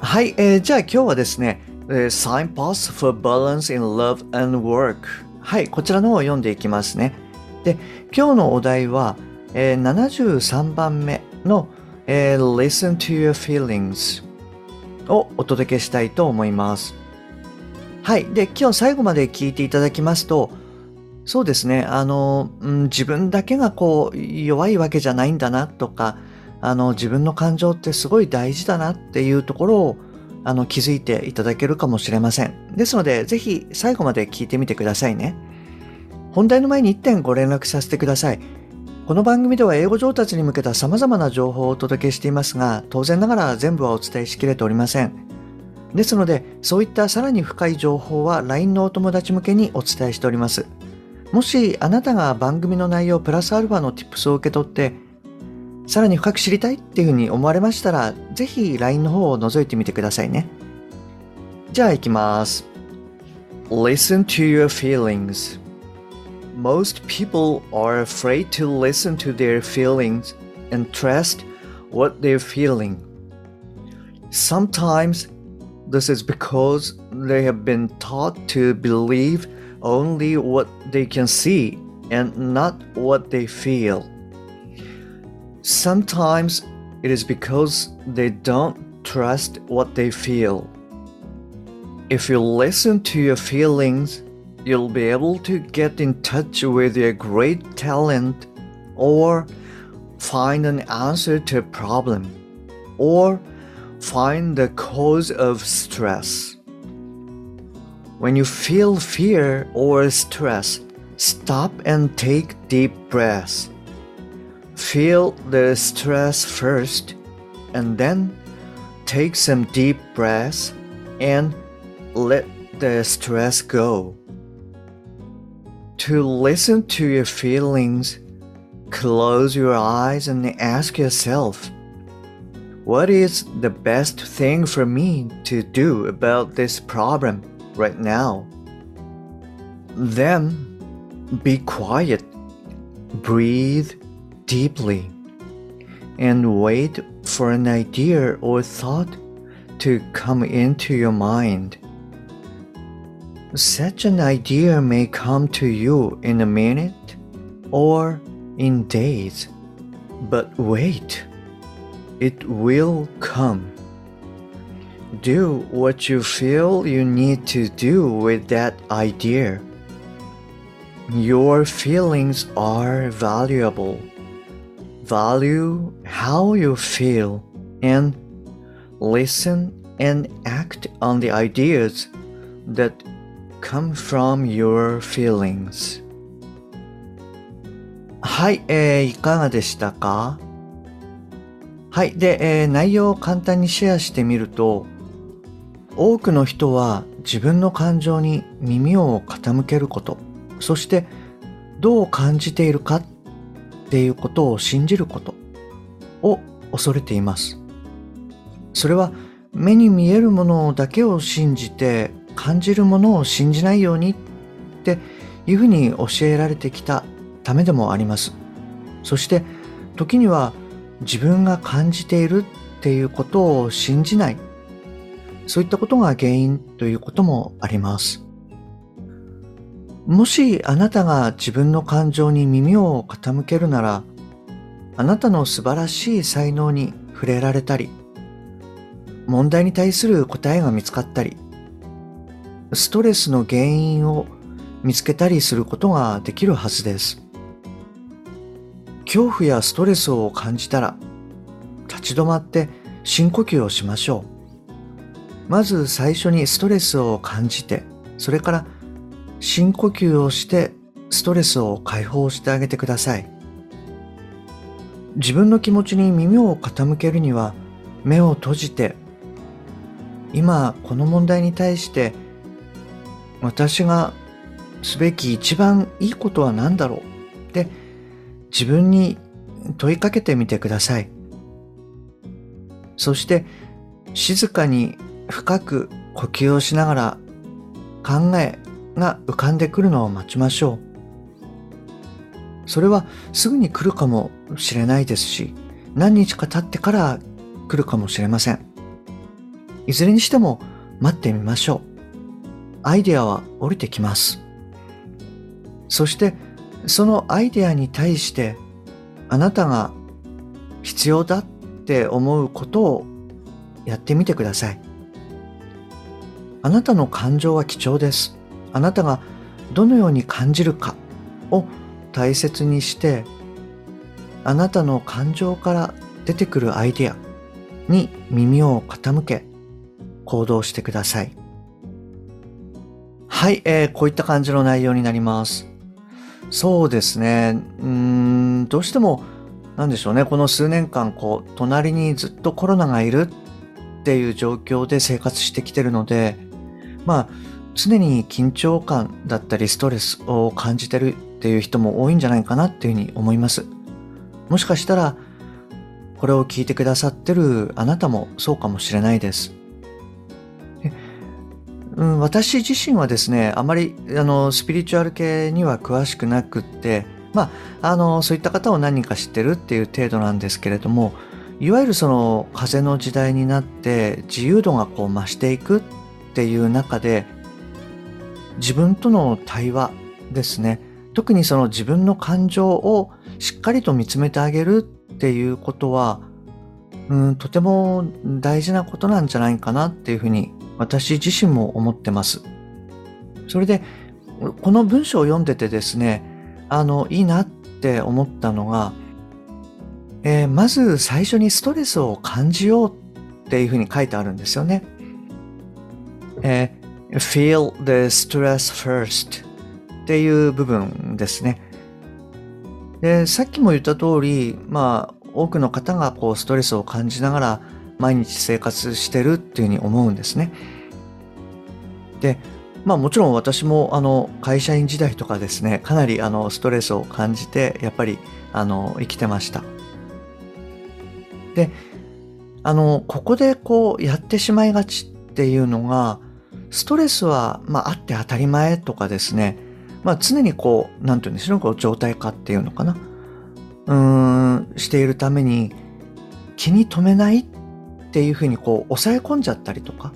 はい、えー、じゃあ今日はですね Signpost for Balance in Love and Work はい、こちらの方を読んでいきますねで、今日のお題は、えー、73番目の、えー、Listen to your feelings をお届けしたいと思いますはい。で、今日最後まで聞いていただきますと、そうですね、あの、うん、自分だけがこう、弱いわけじゃないんだなとか、あの、自分の感情ってすごい大事だなっていうところをあの気づいていただけるかもしれません。ですので、ぜひ最後まで聞いてみてくださいね。本題の前に1点ご連絡させてください。この番組では英語上達に向けた様々な情報をお届けしていますが、当然ながら全部はお伝えしきれておりません。ですので、そういったさらに深い情報は LINE のお友達向けにお伝えしております。もしあなたが番組の内容プラスアルファの Tips を受け取って、さらに深く知りたいっていうふうに思われましたら、ぜひ LINE の方を覗いてみてくださいね。じゃあ行きます。Listen to your feelings. Most people are afraid to listen to their feelings and trust what they're feeling. Sometimes this is because they have been taught to believe only what they can see and not what they feel. Sometimes it is because they don't trust what they feel. If you listen to your feelings, you'll be able to get in touch with your great talent or find an answer to a problem or find the cause of stress. When you feel fear or stress, stop and take deep breaths. Feel the stress first and then take some deep breaths and let the stress go. To listen to your feelings, close your eyes and ask yourself, what is the best thing for me to do about this problem right now? Then be quiet, breathe deeply and wait for an idea or thought to come into your mind. Such an idea may come to you in a minute or in days, but wait, it will come. Do what you feel you need to do with that idea. Your feelings are valuable value how you feel and listen and act on the ideas that come from your feelings はい、えー、いかがでしたかはい。で、えー、内容を簡単にシェアしてみると、多くの人は自分の感情に耳を傾けること、そしてどう感じているかっっていうことを信じることを恐れています。それは目に見えるものだけを信じて感じるものを信じないようにっていうふうに教えられてきたためでもあります。そして時には自分が感じているっていうことを信じない。そういったことが原因ということもあります。もしあなたが自分の感情に耳を傾けるなら、あなたの素晴らしい才能に触れられたり、問題に対する答えが見つかったり、ストレスの原因を見つけたりすることができるはずです。恐怖やストレスを感じたら、立ち止まって深呼吸をしましょう。まず最初にストレスを感じて、それから深呼吸をしてストレスを解放してあげてください。自分の気持ちに耳を傾けるには目を閉じて今この問題に対して私がすべき一番いいことは何だろうって自分に問いかけてみてください。そして静かに深く呼吸をしながら考えが浮かんでくるのを待ちましょう。それはすぐに来るかもしれないですし、何日か経ってから来るかもしれません。いずれにしても待ってみましょう。アイデアは降りてきます。そしてそのアイデアに対してあなたが必要だって思うことをやってみてください。あなたの感情は貴重です。あなたがどのように感じるかを大切にしてあなたの感情から出てくるアイデアに耳を傾け行動してください。はい、えー、こういった感じの内容になります。そうですね。うーん、どうしても、なんでしょうね。この数年間、こう、隣にずっとコロナがいるっていう状況で生活してきてるので、まあ、常に緊張感だったりストレスを感じてるっていう人も多いんじゃないかなっていうふうに思います。もしかしたら、これを聞いてくださってるあなたもそうかもしれないです。うん、私自身はですね、あまりあのスピリチュアル系には詳しくなくって、まあ、あのそういった方を何人か知ってるっていう程度なんですけれども、いわゆるその風の時代になって自由度がこう増していくっていう中で、自分との対話ですね。特にその自分の感情をしっかりと見つめてあげるっていうことは、うん、とても大事なことなんじゃないかなっていうふうに私自身も思ってます。それで、この文章を読んでてですね、あの、いいなって思ったのが、えー、まず最初にストレスを感じようっていうふうに書いてあるんですよね。え、feel the stress first っていう部分ですね。で、さっきも言った通り、まあ、多くの方がこうストレスを感じながら毎日生活してるっていうふうに思うんですね。で、まあもちろん私もあの会社員時代とかですね、かなりあのストレスを感じて、やっぱりあの生きてました。で、あの、ここでこうやってしまいがちっていうのが、ストレスは、まあ、あって当たり前とかですね、まあ、常にこう、なんて言うんでしょう、状態化っていうのかな。うーん、しているために、気に留めないっていうふうにこう、抑え込んじゃったりとか。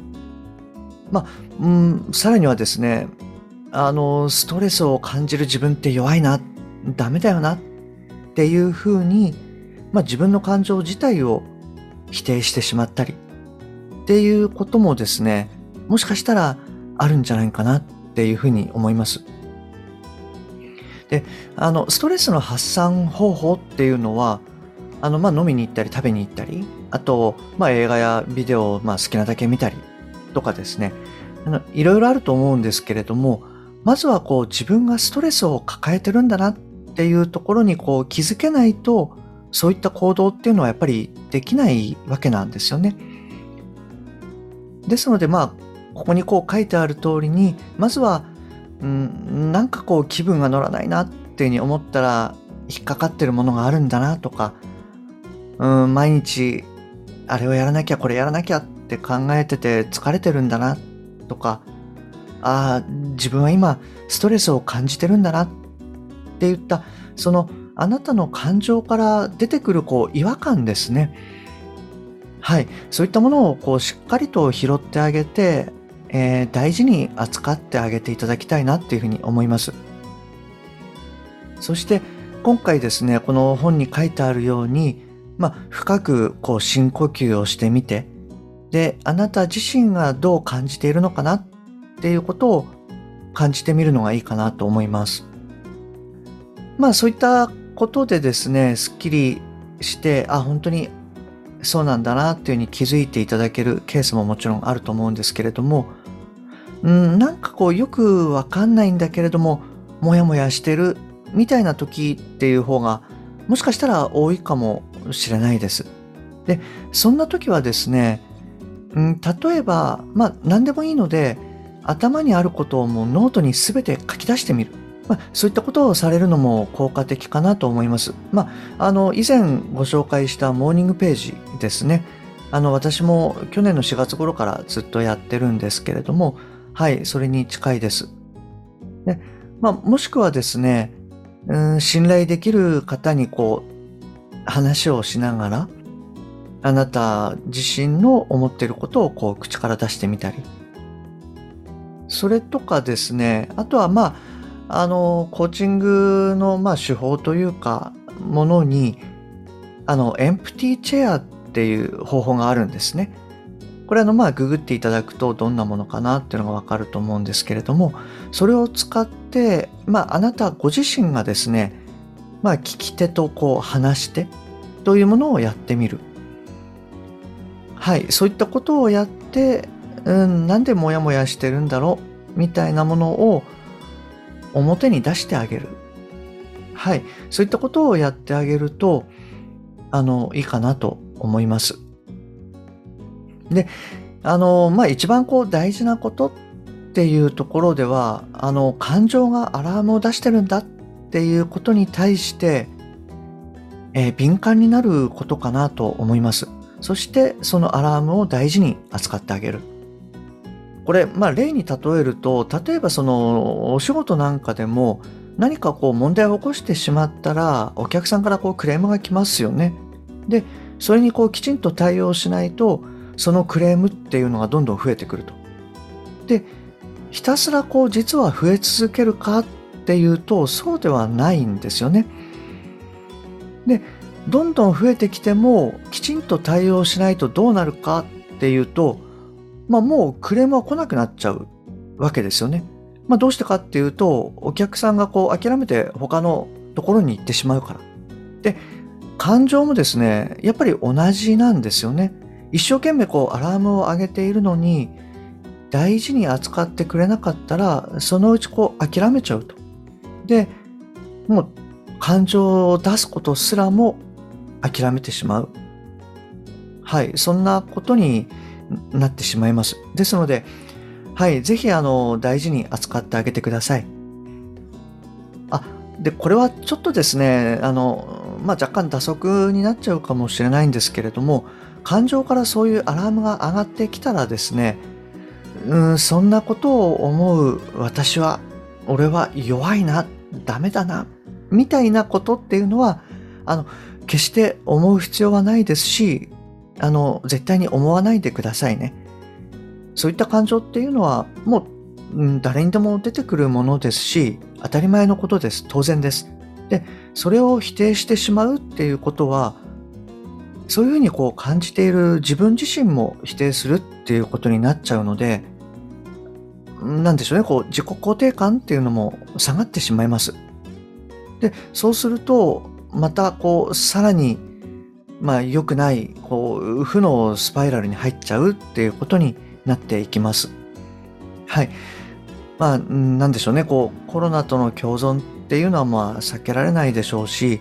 まあ、うん、さらにはですね、あの、ストレスを感じる自分って弱いな、ダメだよなっていうふうに、まあ、自分の感情自体を否定してしまったりっていうこともですね、もしかしたらあるんじゃないかなっていうふうに思います。で、あの、ストレスの発散方法っていうのは、あの、まあ、飲みに行ったり食べに行ったり、あと、まあ、映画やビデオを、まあ、好きなだけ見たりとかですね、あの、いろいろあると思うんですけれども、まずはこう自分がストレスを抱えてるんだなっていうところにこう気づけないと、そういった行動っていうのはやっぱりできないわけなんですよね。ですのでまあ、ここにこう書いてある通りに、まずは、うん、なんかこう気分が乗らないなっていうふうに思ったら、引っかかってるものがあるんだなとか、うん、毎日あれをやらなきゃこれやらなきゃって考えてて疲れてるんだなとか、ああ、自分は今ストレスを感じてるんだなって言った、そのあなたの感情から出てくるこう違和感ですね。はい。そういったものをこうしっかりと拾ってあげて、えー、大事に扱ってあげていただきたいなっていうふうに思います。そして今回ですね、この本に書いてあるように、まあ、深くこう深呼吸をしてみて、で、あなた自身がどう感じているのかなっていうことを感じてみるのがいいかなと思います。まあそういったことでですね、すっきりして、あ、本当にそうなんだなっていうふうに気づいていただけるケースももちろんあると思うんですけれども、うん、なんかこうよくわかんないんだけれども、もやもやしてるみたいな時っていう方が、もしかしたら多いかもしれないです。で、そんな時はですね、うん、例えば、まあ、何でもいいので、頭にあることをもうノートに全て書き出してみる。まあ、そういったことをされるのも効果的かなと思います。まあ、あの、以前ご紹介したモーニングページですね。あの、私も去年の4月頃からずっとやってるんですけれども、はい、それに近いです。でまあ、もしくはですね、うん、信頼できる方にこう、話をしながら、あなた自身の思っていることをこう口から出してみたり。それとかですね、あとはまあ、あの、コーチングのまあ手法というか、ものに、あの、エンプティチェアっていう方法があるんですね。これあのまあググっていただくとどんなものかなっていうのがわかると思うんですけれども、それを使って、まああなたご自身がですね、まあ聞き手とこう話してというものをやってみる。はい、そういったことをやって、うん、なんでモヤモヤしてるんだろうみたいなものを表に出してあげる。はい、そういったことをやってあげると、あの、いいかなと思います。で、あの、まあ、一番こう大事なことっていうところでは、あの、感情がアラームを出してるんだっていうことに対して、えー、敏感になることかなと思います。そしてそのアラームを大事に扱ってあげる。これ、まあ例に例えると、例えばそのお仕事なんかでも何かこう問題を起こしてしまったらお客さんからこうクレームが来ますよね。で、それにこうきちんと対応しないとそのクレームっていうのがどんどん増えてくると。で、ひたすらこう実は増え続けるかっていうとそうではないんですよね。で、どんどん増えてきてもきちんと対応しないとどうなるかっていうと、まあもうクレームは来なくなっちゃうわけですよね。まあどうしてかっていうと、お客さんがこう諦めて他のところに行ってしまうから。で、感情もですね、やっぱり同じなんですよね。一生懸命こうアラームを上げているのに、大事に扱ってくれなかったら、そのうちこう諦めちゃうと。で、もう感情を出すことすらも諦めてしまう。はい、そんなことになってしまいます。ですので、はい、ぜひあの大事に扱ってあげてください。あ、で、これはちょっとですね、あの、まあ、若干打足になっちゃうかもしれないんですけれども、感情からそういうアラームが上がってきたらですね、うん、そんなことを思う私は、俺は弱いな、ダメだな、みたいなことっていうのは、あの、決して思う必要はないですし、あの、絶対に思わないでくださいね。そういった感情っていうのは、もう、うん、誰にでも出てくるものですし、当たり前のことです。当然です。で、それを否定してしまうっていうことは、そういうふうにこう感じている自分自身も否定するっていうことになっちゃうので、なんでしょうね、こう自己肯定感っていうのも下がってしまいます。で、そうすると、またこうさらにまあ良くないこう負のスパイラルに入っちゃうっていうことになっていきます。はい。まあなんでしょうねこうコロナとの共存っていうのはまあ避けられないでしょうし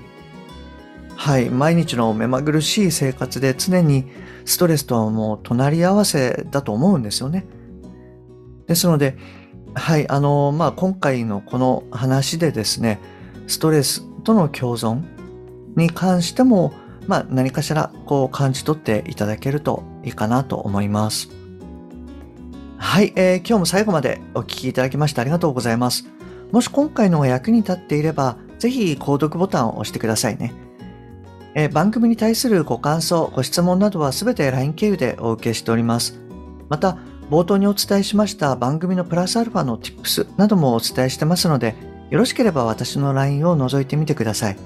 はい毎日の目まぐるしい生活で常にストレスとはもう隣り合わせだと思うんですよね。ですのではいあのまあ今回のこの話でですねストレスとの共存に関しても、まあ、何かしらこう感じ取っていただけるといいかなと思います。はい、えー、今日も最後までお聴きいただきましてありがとうございます。もし今回のが役に立っていれば、ぜひ購読ボタンを押してくださいね。え、番組に対するご感想、ご質問などはすべて LINE 経由でお受けしております。また、冒頭にお伝えしました番組のプラスアルファの Tips などもお伝えしてますので、よろしければ私の LINE を覗いてみてください。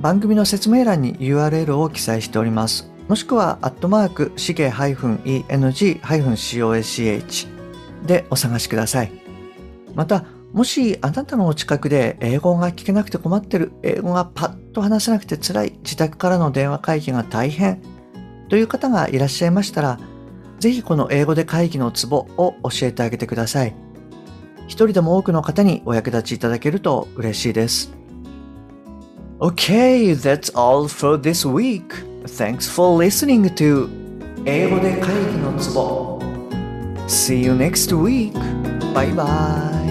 番組の説明欄に URL を記載しております。もしくは、アットマーク、しげ -eng-coach でお探しください。また、もしあなたのお近くで英語が聞けなくて困ってる、英語がパッと話せなくて辛い、自宅からの電話会議が大変という方がいらっしゃいましたら、ぜひこの英語で会議のツボを教えてあげてください。一人でも多くの方にお役立ちいただけると嬉しいです。Okay, that's all for this week. Thanks for listening to 英語で会議のツボ See you next week! バイバイ